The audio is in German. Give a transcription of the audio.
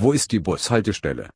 Wo ist die Bushaltestelle?